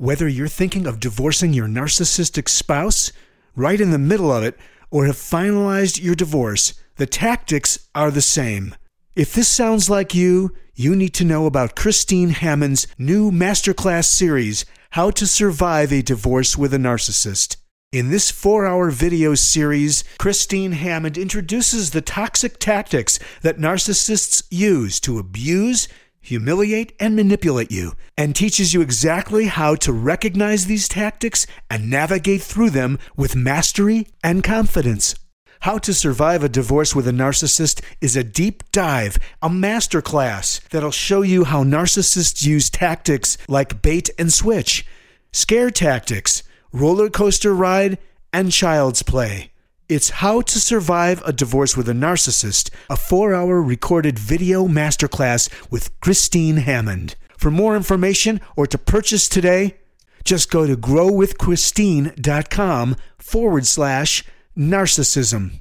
Whether you're thinking of divorcing your narcissistic spouse, right in the middle of it, or have finalized your divorce, the tactics are the same. If this sounds like you, you need to know about Christine Hammond's new masterclass series, How to Survive a Divorce with a Narcissist. In this four hour video series, Christine Hammond introduces the toxic tactics that narcissists use to abuse, humiliate, and manipulate you, and teaches you exactly how to recognize these tactics and navigate through them with mastery and confidence. How to Survive a Divorce with a Narcissist is a deep dive, a masterclass that'll show you how narcissists use tactics like bait and switch, scare tactics, roller coaster ride, and child's play. It's How to Survive a Divorce with a Narcissist, a four hour recorded video masterclass with Christine Hammond. For more information or to purchase today, just go to growwithchristine.com forward slash narcissism.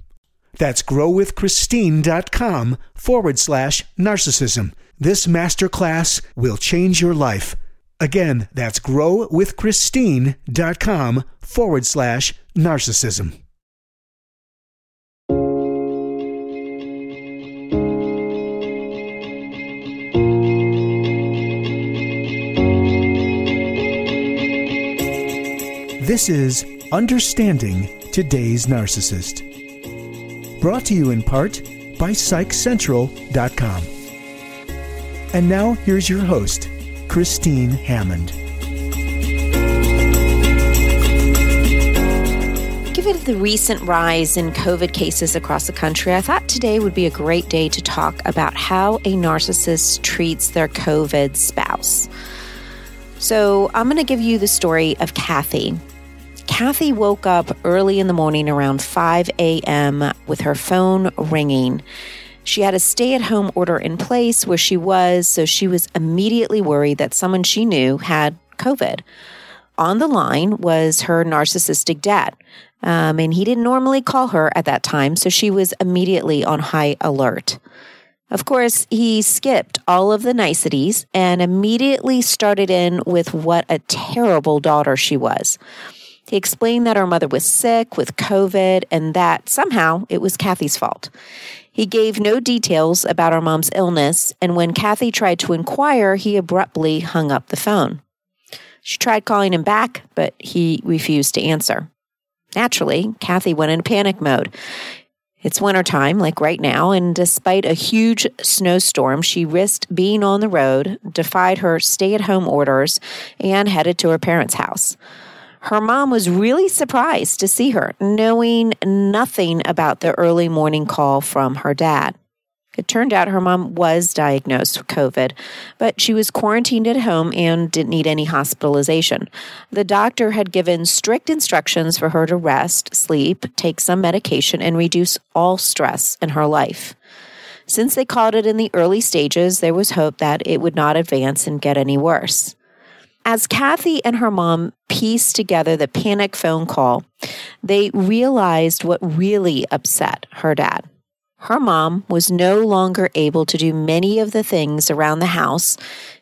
That's growwithchristine.com forward slash narcissism. This masterclass will change your life. Again, that's growwithchristine.com forward slash narcissism. This is Understanding Today's Narcissist. Brought to you in part by PsychCentral.com. And now here's your host, Christine Hammond. Given the recent rise in COVID cases across the country, I thought today would be a great day to talk about how a narcissist treats their COVID spouse. So, I'm going to give you the story of Kathy. Kathy woke up early in the morning around 5 a.m. with her phone ringing. She had a stay at home order in place where she was, so she was immediately worried that someone she knew had COVID. On the line was her narcissistic dad, um, and he didn't normally call her at that time, so she was immediately on high alert. Of course, he skipped all of the niceties and immediately started in with what a terrible daughter she was. He explained that her mother was sick with COVID and that somehow it was Kathy's fault. He gave no details about our mom's illness, and when Kathy tried to inquire, he abruptly hung up the phone. She tried calling him back, but he refused to answer. Naturally, Kathy went into panic mode. It's wintertime, like right now, and despite a huge snowstorm, she risked being on the road, defied her stay at home orders, and headed to her parents' house. Her mom was really surprised to see her, knowing nothing about the early morning call from her dad. It turned out her mom was diagnosed with COVID, but she was quarantined at home and didn't need any hospitalization. The doctor had given strict instructions for her to rest, sleep, take some medication, and reduce all stress in her life. Since they caught it in the early stages, there was hope that it would not advance and get any worse. As Kathy and her mom pieced together the panic phone call, they realized what really upset her dad. Her mom was no longer able to do many of the things around the house,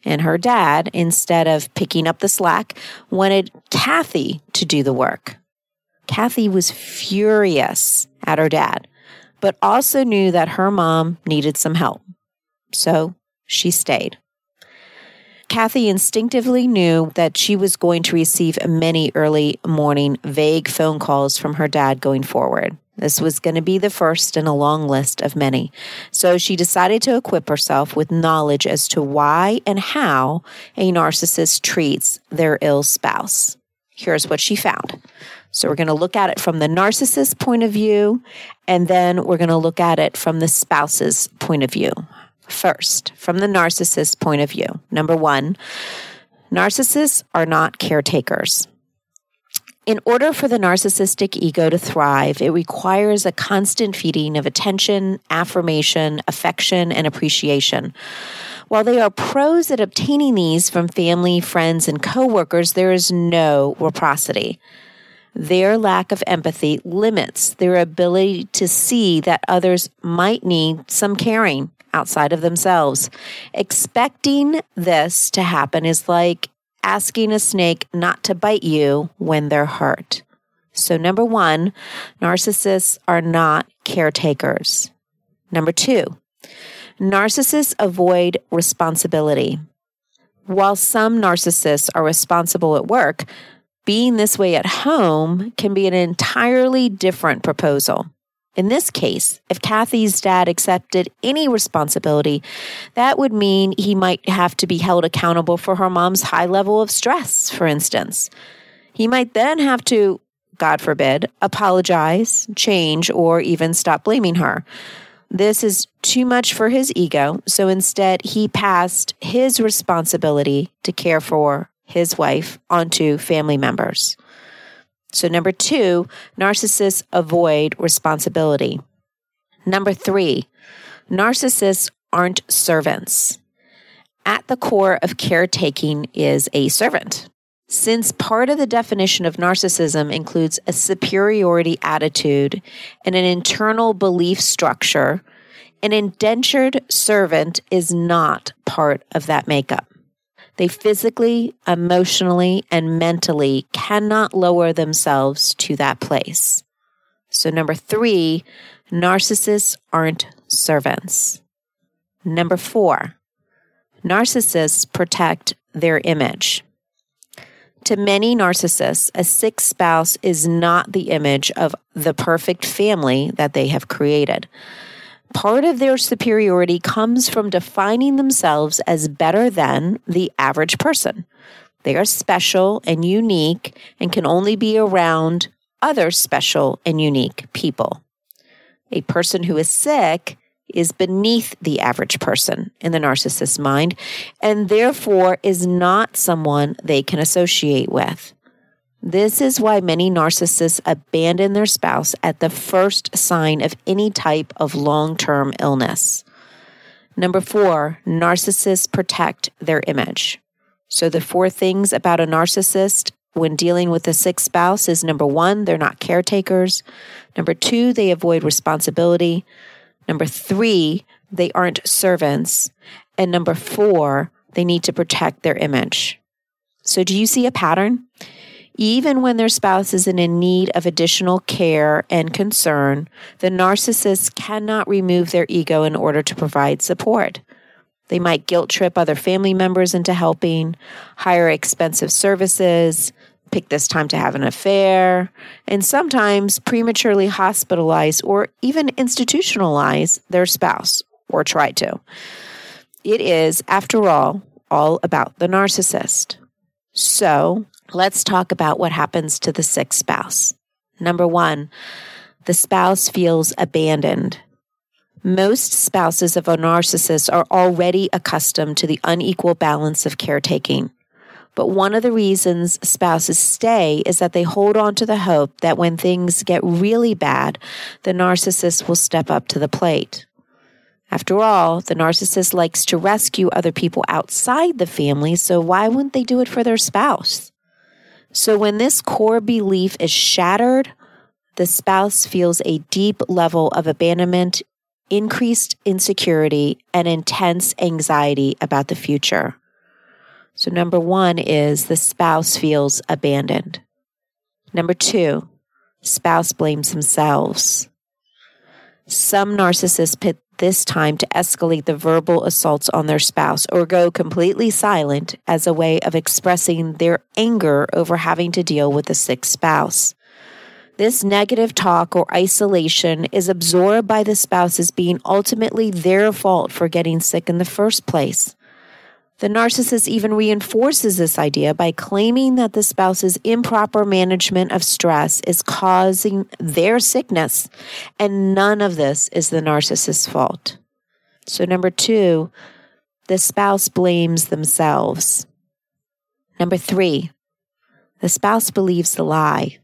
and her dad, instead of picking up the slack, wanted Kathy to do the work. Kathy was furious at her dad, but also knew that her mom needed some help. So she stayed. Kathy instinctively knew that she was going to receive many early morning vague phone calls from her dad going forward. This was going to be the first in a long list of many. So she decided to equip herself with knowledge as to why and how a narcissist treats their ill spouse. Here's what she found. So we're going to look at it from the narcissist point of view, and then we're going to look at it from the spouse's point of view. First, from the narcissist point of view, number one, Narcissists are not caretakers. In order for the narcissistic ego to thrive, it requires a constant feeding of attention, affirmation, affection, and appreciation. While they are pros at obtaining these from family, friends, and coworkers, there is no reciprocity. Their lack of empathy limits their ability to see that others might need some caring outside of themselves. Expecting this to happen is like asking a snake not to bite you when they're hurt. So, number one, narcissists are not caretakers. Number two, narcissists avoid responsibility. While some narcissists are responsible at work, being this way at home can be an entirely different proposal. In this case, if Kathy's dad accepted any responsibility, that would mean he might have to be held accountable for her mom's high level of stress, for instance. He might then have to, God forbid, apologize, change, or even stop blaming her. This is too much for his ego, so instead he passed his responsibility to care for his wife onto family members. So, number two, narcissists avoid responsibility. Number three, narcissists aren't servants. At the core of caretaking is a servant. Since part of the definition of narcissism includes a superiority attitude and an internal belief structure, an indentured servant is not part of that makeup. They physically, emotionally, and mentally cannot lower themselves to that place. So, number three, narcissists aren't servants. Number four, narcissists protect their image. To many narcissists, a sick spouse is not the image of the perfect family that they have created. Part of their superiority comes from defining themselves as better than the average person. They are special and unique and can only be around other special and unique people. A person who is sick is beneath the average person in the narcissist's mind and therefore is not someone they can associate with. This is why many narcissists abandon their spouse at the first sign of any type of long term illness. Number four, narcissists protect their image. So, the four things about a narcissist when dealing with a sick spouse is number one, they're not caretakers. Number two, they avoid responsibility. Number three, they aren't servants. And number four, they need to protect their image. So, do you see a pattern? Even when their spouse is in need of additional care and concern, the narcissist cannot remove their ego in order to provide support. They might guilt trip other family members into helping, hire expensive services, pick this time to have an affair, and sometimes prematurely hospitalize or even institutionalize their spouse or try to. It is, after all, all about the narcissist. So, Let's talk about what happens to the sick spouse. Number one, the spouse feels abandoned. Most spouses of a narcissist are already accustomed to the unequal balance of caretaking. But one of the reasons spouses stay is that they hold on to the hope that when things get really bad, the narcissist will step up to the plate. After all, the narcissist likes to rescue other people outside the family, so why wouldn't they do it for their spouse? So when this core belief is shattered, the spouse feels a deep level of abandonment, increased insecurity, and intense anxiety about the future. So, number one is the spouse feels abandoned. Number two, spouse blames themselves. Some narcissists pit this time to escalate the verbal assaults on their spouse or go completely silent as a way of expressing their anger over having to deal with a sick spouse. This negative talk or isolation is absorbed by the spouse as being ultimately their fault for getting sick in the first place. The narcissist even reinforces this idea by claiming that the spouse's improper management of stress is causing their sickness, and none of this is the narcissist's fault. So, number two, the spouse blames themselves. Number three, the spouse believes the lie.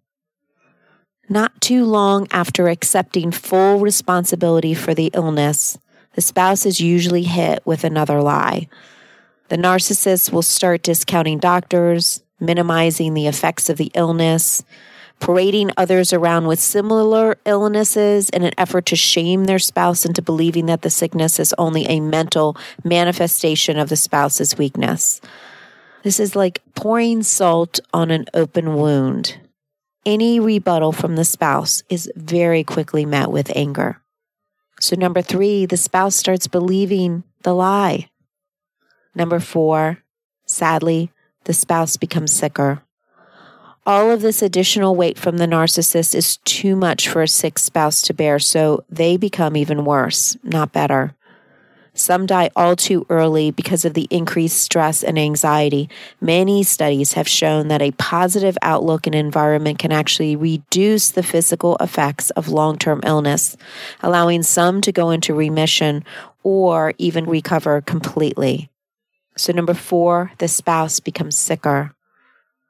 Not too long after accepting full responsibility for the illness, the spouse is usually hit with another lie. The narcissist will start discounting doctors, minimizing the effects of the illness, parading others around with similar illnesses in an effort to shame their spouse into believing that the sickness is only a mental manifestation of the spouse's weakness. This is like pouring salt on an open wound. Any rebuttal from the spouse is very quickly met with anger. So, number three, the spouse starts believing the lie. Number four, sadly, the spouse becomes sicker. All of this additional weight from the narcissist is too much for a sick spouse to bear, so they become even worse, not better. Some die all too early because of the increased stress and anxiety. Many studies have shown that a positive outlook and environment can actually reduce the physical effects of long term illness, allowing some to go into remission or even recover completely. So, number four, the spouse becomes sicker.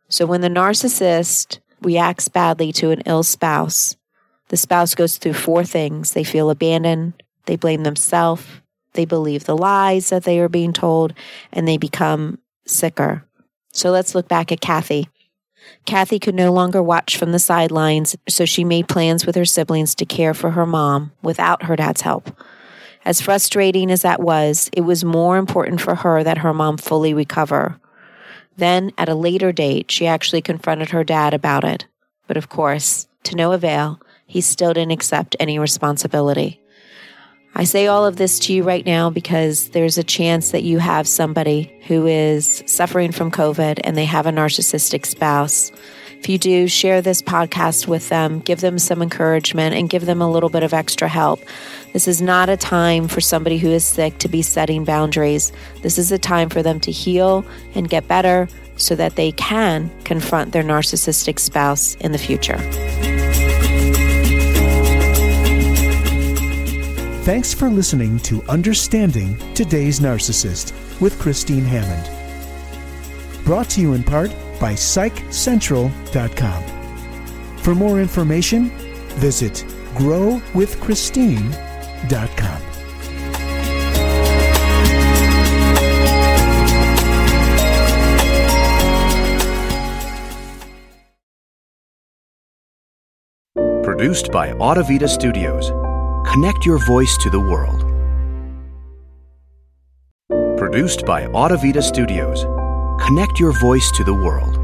So, when the narcissist reacts badly to an ill spouse, the spouse goes through four things they feel abandoned, they blame themselves they believe the lies that they are being told, and they become sicker. So let's look back at Kathy. Kathy could no longer watch from the sidelines, so she made plans with her siblings to care for her mom without her dad's help. As frustrating as that was, it was more important for her that her mom fully recover. Then, at a later date, she actually confronted her dad about it. But of course, to no avail, he still didn't accept any responsibility. I say all of this to you right now because there's a chance that you have somebody who is suffering from COVID and they have a narcissistic spouse. If you do, share this podcast with them, give them some encouragement, and give them a little bit of extra help. This is not a time for somebody who is sick to be setting boundaries. This is a time for them to heal and get better so that they can confront their narcissistic spouse in the future. Thanks for listening to Understanding Today's Narcissist with Christine Hammond. Brought to you in part by PsychCentral.com. For more information, visit GrowWithChristine.com. Produced by Audavita Studios. Connect your voice to the world. Produced by Audavita Studios. Connect your voice to the world.